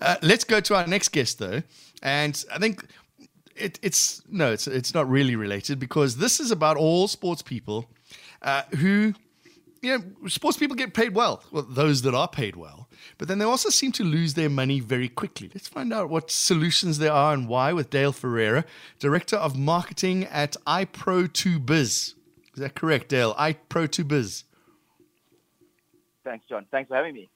Uh, let's go to our next guest, though. And I think it, it's no, it's it's not really related because this is about all sports people uh, who, you know, sports people get paid well. Well, those that are paid well, but then they also seem to lose their money very quickly. Let's find out what solutions there are and why with Dale Ferreira, director of marketing at iPro2Biz. Is that correct, Dale? iPro2Biz. Thanks, John. Thanks for having me.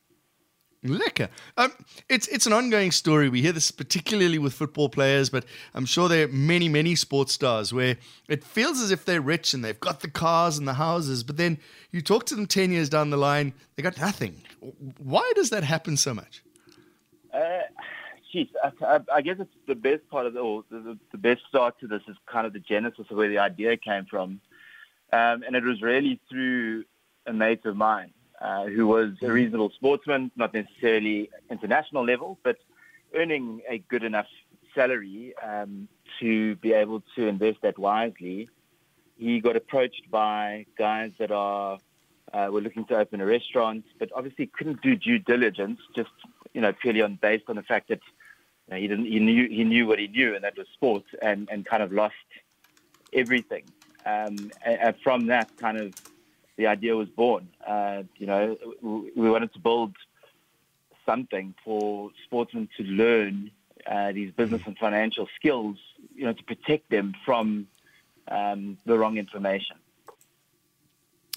Lekker. Um, it's it's an ongoing story. We hear this particularly with football players, but I'm sure there are many many sports stars where it feels as if they're rich and they've got the cars and the houses, but then you talk to them ten years down the line, they got nothing. Why does that happen so much? Uh, geez, I, I, guess it's the best part of the, or the, the best start to this is kind of the genesis of where the idea came from, um, and it was really through a mate of mine uh, who was a mm-hmm. reasonable sportsman, not necessarily international level, but earning a good enough salary um, to be able to invest that wisely. He got approached by guys that are uh, were looking to open a restaurant, but obviously couldn't do due diligence, just you know purely on based on the fact that you know, he didn't he knew he knew what he knew, and that was sports, and and kind of lost everything. Um, and, and from that, kind of the idea was born. Uh, you know, we wanted to build something for sportsmen to learn uh, these business and financial skills, you know, to protect them from um, the wrong information.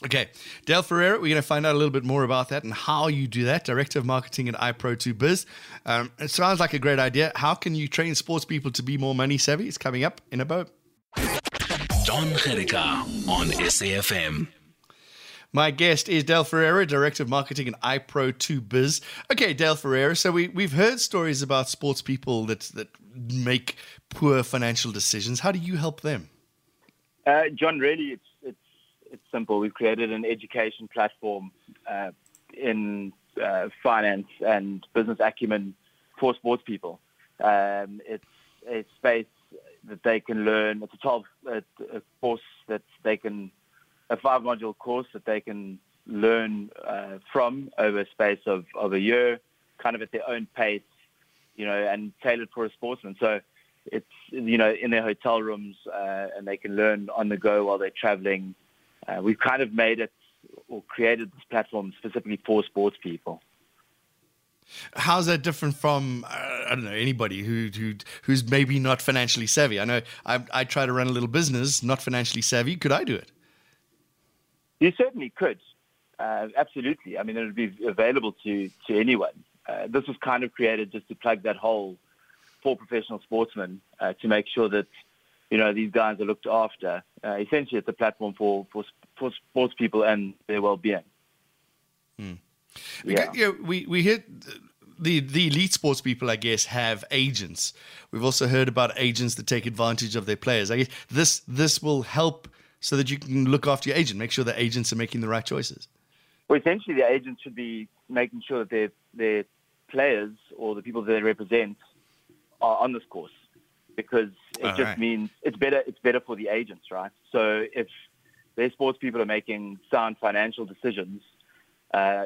Okay, Dale Ferreira, we're going to find out a little bit more about that and how you do that. Director of Marketing at iPro2Biz. Um, it sounds like a great idea. How can you train sports people to be more money savvy? It's coming up in a boat. Don Jerica on SAFM. My guest is Dale Ferreira, Director of Marketing at iPro2Biz. Okay, Dale Ferreira. So we, we've heard stories about sports people that, that make poor financial decisions. How do you help them? Uh, John, really, it's, it's, it's simple. We've created an education platform uh, in uh, finance and business acumen for sports people. Um, it's a space that they can learn. It's a 12 a course that they can five module course that they can learn uh, from over a space of, of a year, kind of at their own pace, you know, and tailored for a sportsman. So it's, you know, in their hotel rooms uh, and they can learn on the go while they're traveling. Uh, we've kind of made it or created this platform specifically for sports people. How's that different from uh, I don't know anybody who, who who's maybe not financially savvy? I know I, I try to run a little business, not financially savvy. Could I do it? You certainly could. Uh, absolutely. I mean, it would be available to, to anyone. Uh, this was kind of created just to plug that hole for professional sportsmen uh, to make sure that, you know, these guys are looked after. Uh, essentially, it's a platform for, for, for sports people and their well-being. Hmm. Yeah. We, we hear the, the elite sports people, I guess, have agents. We've also heard about agents that take advantage of their players. I guess this, this will help – so that you can look after your agent, make sure the agents are making the right choices? Well, essentially, the agents should be making sure that their their players or the people that they represent are on this course, because it All just right. means it's better. It's better for the agents, right? So if their sports people are making sound financial decisions, uh,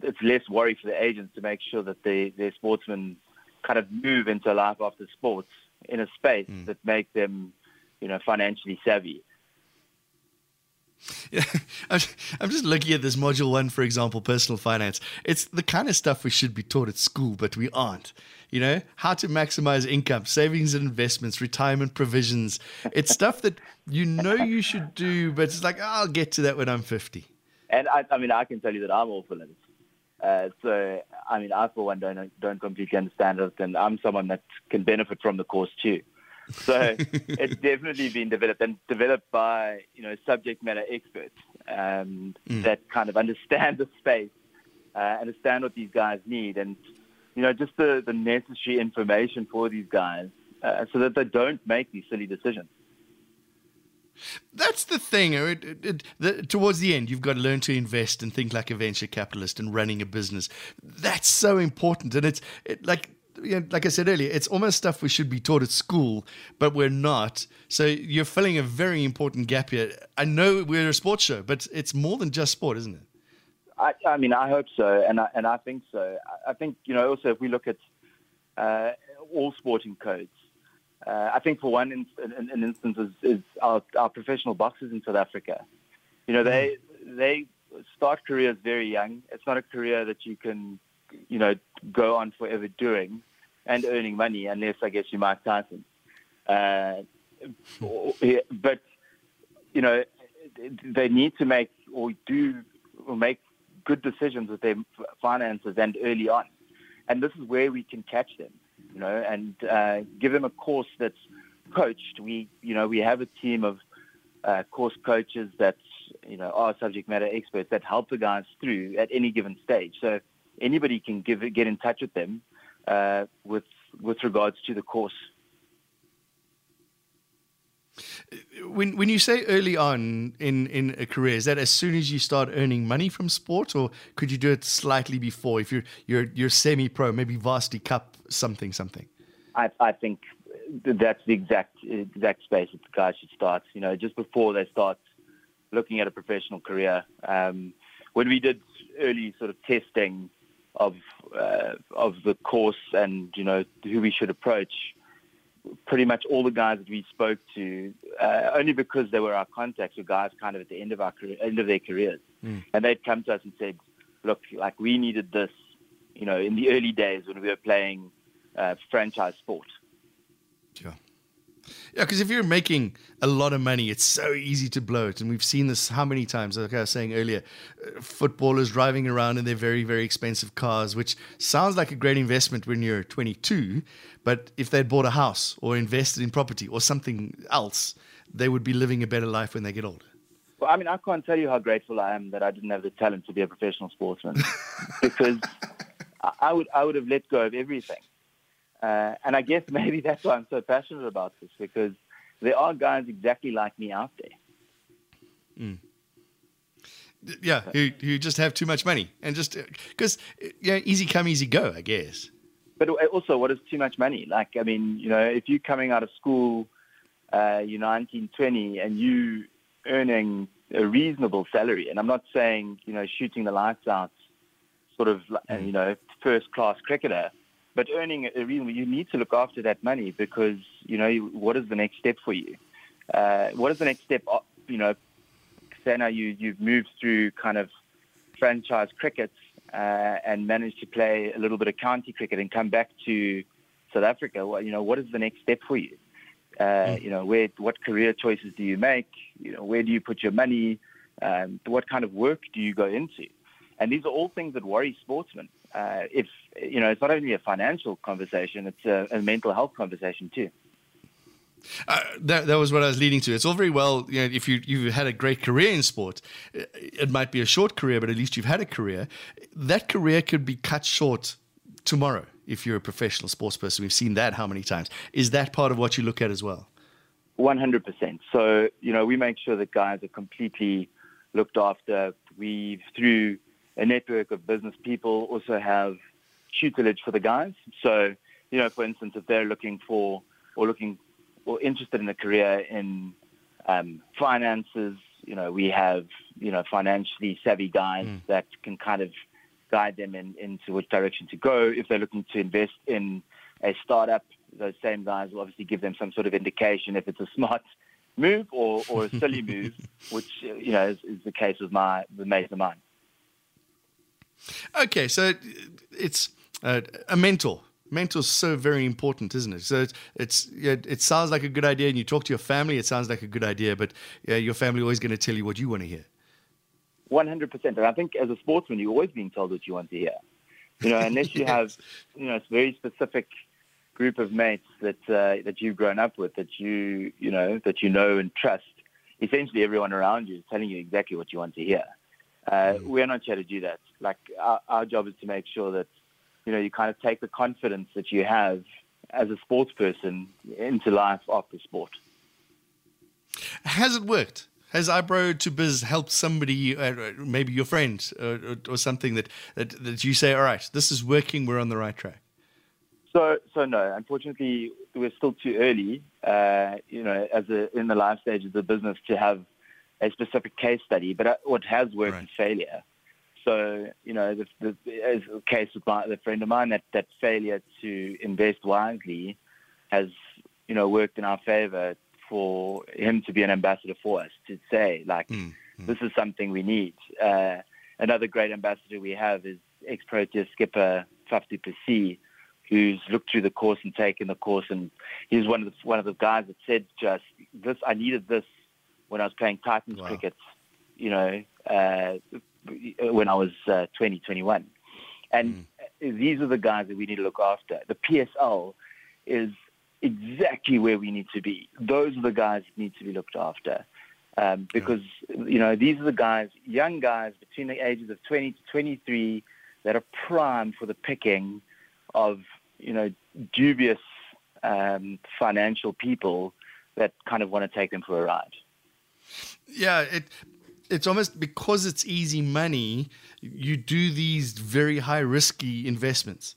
it's less worry for the agents to make sure that they, their sportsmen kind of move into life after sports in a space mm. that make them, you know, financially savvy. Yeah, I'm just looking at this module one, for example, personal finance. It's the kind of stuff we should be taught at school, but we aren't. You know, how to maximize income, savings and investments, retirement provisions. It's stuff that you know you should do, but it's like, oh, I'll get to that when I'm 50. And I, I mean, I can tell you that I'm awful at it. Uh, so, I mean, I for one don't don't completely understand it, and I'm someone that can benefit from the course too. So it's definitely been developed and developed by you know subject matter experts um, mm. that kind of understand the space, uh, understand what these guys need, and you know just the, the necessary information for these guys uh, so that they don't make these silly decisions. That's the thing. It, it, it, the, towards the end, you've got to learn to invest and think like a venture capitalist and running a business. That's so important, and it's like you know, like I said earlier, it's almost stuff we should be taught at school, but we're not. So you're filling a very important gap here. I know we're a sports show, but it's more than just sport, isn't it? I, I mean, I hope so, and I, and I think so. I think you know also if we look at uh, all sporting codes. Uh, I think for one in, in, in instance is, is our, our, professional boxers in South Africa. You know, they they start careers very young. It's not a career that you can, you know, go on forever doing and earning money, unless I guess you Mike Tyson. Uh, but you know, they need to make or do or make good decisions with their finances and early on, and this is where we can catch them you know, and uh, give them a course that's coached. We, you know, we have a team of uh, course coaches that, you know, are subject matter experts that help the guys through at any given stage. So anybody can give get in touch with them uh, with with regards to the course when when you say early on in in a career, is that as soon as you start earning money from sport, or could you do it slightly before? If you're you're you're semi pro, maybe varsity cup, something something. I I think that's the exact exact space that the guys should start. You know, just before they start looking at a professional career. Um, when we did early sort of testing of uh, of the course and you know who we should approach pretty much all the guys that we spoke to, uh, only because they were our contacts, were guys kind of at the end of our career, end of their careers, mm. and they'd come to us and said, "Look, like we needed this, you know, in the early days when we were playing uh, franchise sport." Sure. Yeah, because if you're making a lot of money, it's so easy to blow it. And we've seen this how many times? Like I was saying earlier, uh, footballers driving around in their very, very expensive cars, which sounds like a great investment when you're 22. But if they'd bought a house or invested in property or something else, they would be living a better life when they get older. Well, I mean, I can't tell you how grateful I am that I didn't have the talent to be a professional sportsman because I would, I would have let go of everything. Uh, and I guess maybe that's why I'm so passionate about this because there are guys exactly like me out there. Mm. Yeah, who, who just have too much money and just because uh, yeah, easy come, easy go, I guess. But also, what is too much money? Like, I mean, you know, if you're coming out of school, uh, you're 19, 20, and you earning a reasonable salary, and I'm not saying you know shooting the lights out, sort of mm. you know first class cricketer but earning a reason, you need to look after that money because you know what is the next step for you? Uh, what is the next step? Uh, you know, say now you you've moved through kind of franchise cricket uh, and managed to play a little bit of county cricket and come back to South Africa. Well, you know, what is the next step for you? Uh, mm. You know, where what career choices do you make? You know, where do you put your money? Um, what kind of work do you go into? And these are all things that worry sportsmen uh, if you know, it's not only a financial conversation; it's a, a mental health conversation too. Uh, that, that was what I was leading to. It's all very well, you know, if you you've had a great career in sport, it might be a short career, but at least you've had a career. That career could be cut short tomorrow if you're a professional sports person. We've seen that how many times. Is that part of what you look at as well? One hundred percent. So you know, we make sure that guys are completely looked after. We through a network of business people also have tutelage for the guys. So, you know, for instance, if they're looking for or looking or interested in a career in um, finances, you know, we have, you know, financially savvy guys mm. that can kind of guide them in, into which direction to go. If they're looking to invest in a startup, those same guys will obviously give them some sort of indication if it's a smart move or, or a silly move, which, you know, is, is the case with my, the mates of mine. Okay, so it's uh, a mentor. Mentor's so very important, isn't it? So it's, it's it sounds like a good idea, and you talk to your family, it sounds like a good idea, but yeah, your family always going to tell you what you want to hear. One hundred percent, and I think as a sportsman, you're always being told what you want to hear. You know, unless you yes. have you know a very specific group of mates that uh, that you've grown up with, that you you know that you know and trust. Essentially, everyone around you is telling you exactly what you want to hear. Uh, mm. We're not here to do that. Like our, our job is to make sure that you know you kind of take the confidence that you have as a sports person into life after sport. Has it worked? Has iPro2Biz helped somebody, uh, maybe your friend or, or, something that, that, that you say, all right, this is working, we're on the right track? So, so no, unfortunately, we're still too early, uh, you know, as a, in the life stage of the business to have a specific case study, but uh, what has worked right. is failure. So, you know, the, the, as a case with my, the friend of mine, that, that failure to invest wisely has, you know, worked in our favor for him to be an ambassador for us, to say, like, mm, mm. this is something we need. Uh, another great ambassador we have is ex-Proteas skipper Faf du Plessis, who's looked through the course and taken the course, and he's one of the, one of the guys that said just this. I needed this when I was playing Titans wow. cricket, you know, uh, when I was uh, 20, 21. And mm. these are the guys that we need to look after. The PSL is exactly where we need to be. Those are the guys that need to be looked after. Um, because, yeah. you know, these are the guys, young guys between the ages of 20 to 23 that are primed for the picking of, you know, dubious um, financial people that kind of want to take them for a ride. Yeah, it it's almost because it's easy money, you do these very high risky investments.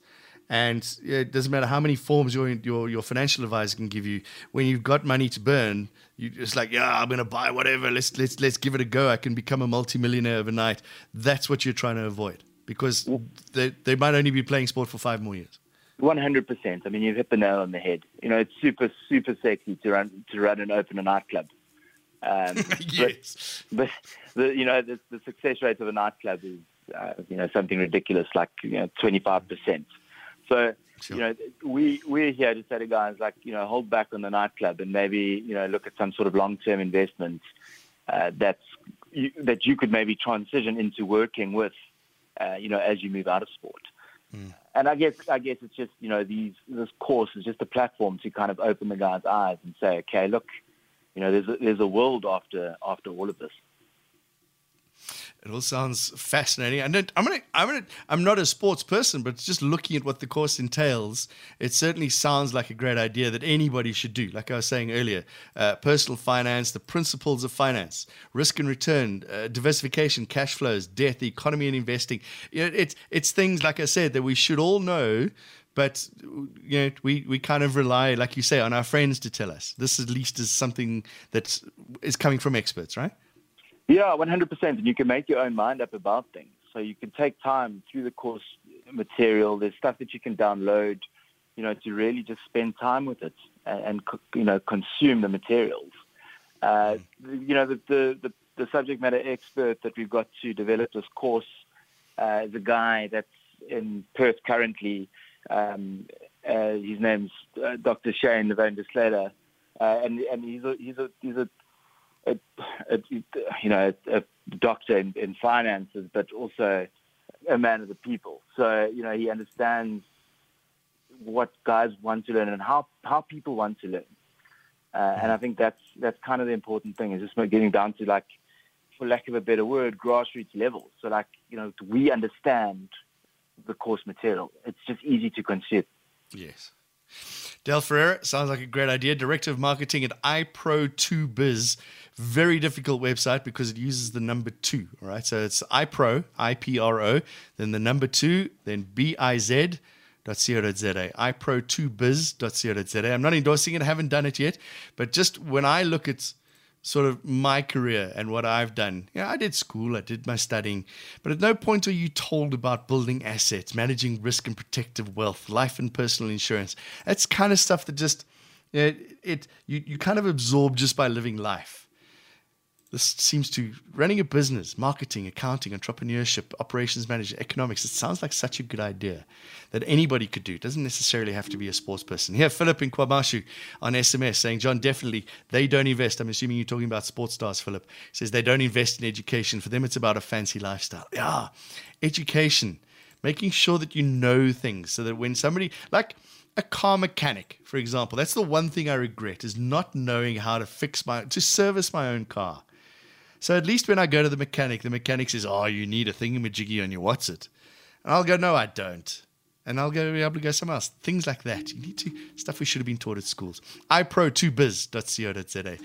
And it doesn't matter how many forms your, your your financial advisor can give you. When you've got money to burn, you're just like, yeah, I'm gonna buy whatever. Let's let's let's give it a go. I can become a multimillionaire overnight. That's what you're trying to avoid because they they might only be playing sport for five more years. One hundred percent. I mean, you've hit the nail on the head. You know, it's super super sexy to run to run and open a nightclub. Um, yes. But, but the, you know, the, the, success rate of a nightclub is, uh, you know, something ridiculous, like you know, 25%. So, sure. you know, we we're here to say to guys like, you know, hold back on the nightclub and maybe you know look at some sort of long-term investment uh, that's you, that you could maybe transition into working with, uh, you know, as you move out of sport. Mm. And I guess I guess it's just you know these this course is just a platform to kind of open the guy's eyes and say, okay, look, you know, there's a, there's a world after after all of this. It all sounds fascinating. And I'm gonna, I'm gonna, I'm not a sports person, but just looking at what the course entails, it certainly sounds like a great idea that anybody should do. Like I was saying earlier, uh, personal finance, the principles of finance, risk and return, uh, diversification, cash flows, debt, the economy and investing. You know, it's it's things like I said that we should all know but you know we, we kind of rely like you say on our friends to tell us. This at least is something that is coming from experts right? Yeah 100% and you can make your own mind up about things. So you can take time through the course material. There's stuff that you can download you know to really just spend time with it and, and you know consume the materials. Uh, you know the, the, the, the subject matter expert that we've got to develop this course uh, is a guy that's in Perth currently um, uh, his name's uh, Dr. Shane van der Slater, uh, and and he's a he's a he's a, a, a you know a, doctor in, in, finances, but also a man of the people. So you know he understands what guys want to learn and how how people want to learn. Uh, and I think that's that's kind of the important thing is just getting down to like, for lack of a better word, grassroots level. So like you know we understand the course material. It's just easy to consume. Yes. Dale Ferreira sounds like a great idea. Director of Marketing at iPro2Biz. Very difficult website because it uses the number two. All right. So it's iPro, I P R O, then the number two, then B I Z. .co.za, ipro2biz.co.za. I'm not endorsing it, I haven't done it yet, but just when I look at sort of my career and what I've done. Yeah, I did school, I did my studying, but at no point are you told about building assets, managing risk and protective wealth, life and personal insurance. That's kind of stuff that just you know, it, it you, you kind of absorb just by living life this seems to running a business, marketing, accounting, entrepreneurship, operations manager, economics. It sounds like such a good idea that anybody could do. It doesn't necessarily have to be a sports person. Here, Philip in KwaMashu on SMS saying, John, definitely they don't invest. I'm assuming you're talking about sports stars, Philip. says they don't invest in education. For them, it's about a fancy lifestyle. Yeah, education, making sure that you know things so that when somebody, like, a car mechanic, for example. That's the one thing I regret is not knowing how to fix my to service my own car. So at least when I go to the mechanic, the mechanic says, "Oh, you need a thingamajiggy on your what's it," and I'll go, "No, I don't." And I'll go be able to go somewhere else. Things like that. You need to stuff we should have been taught at schools. iPro2biz.co.za.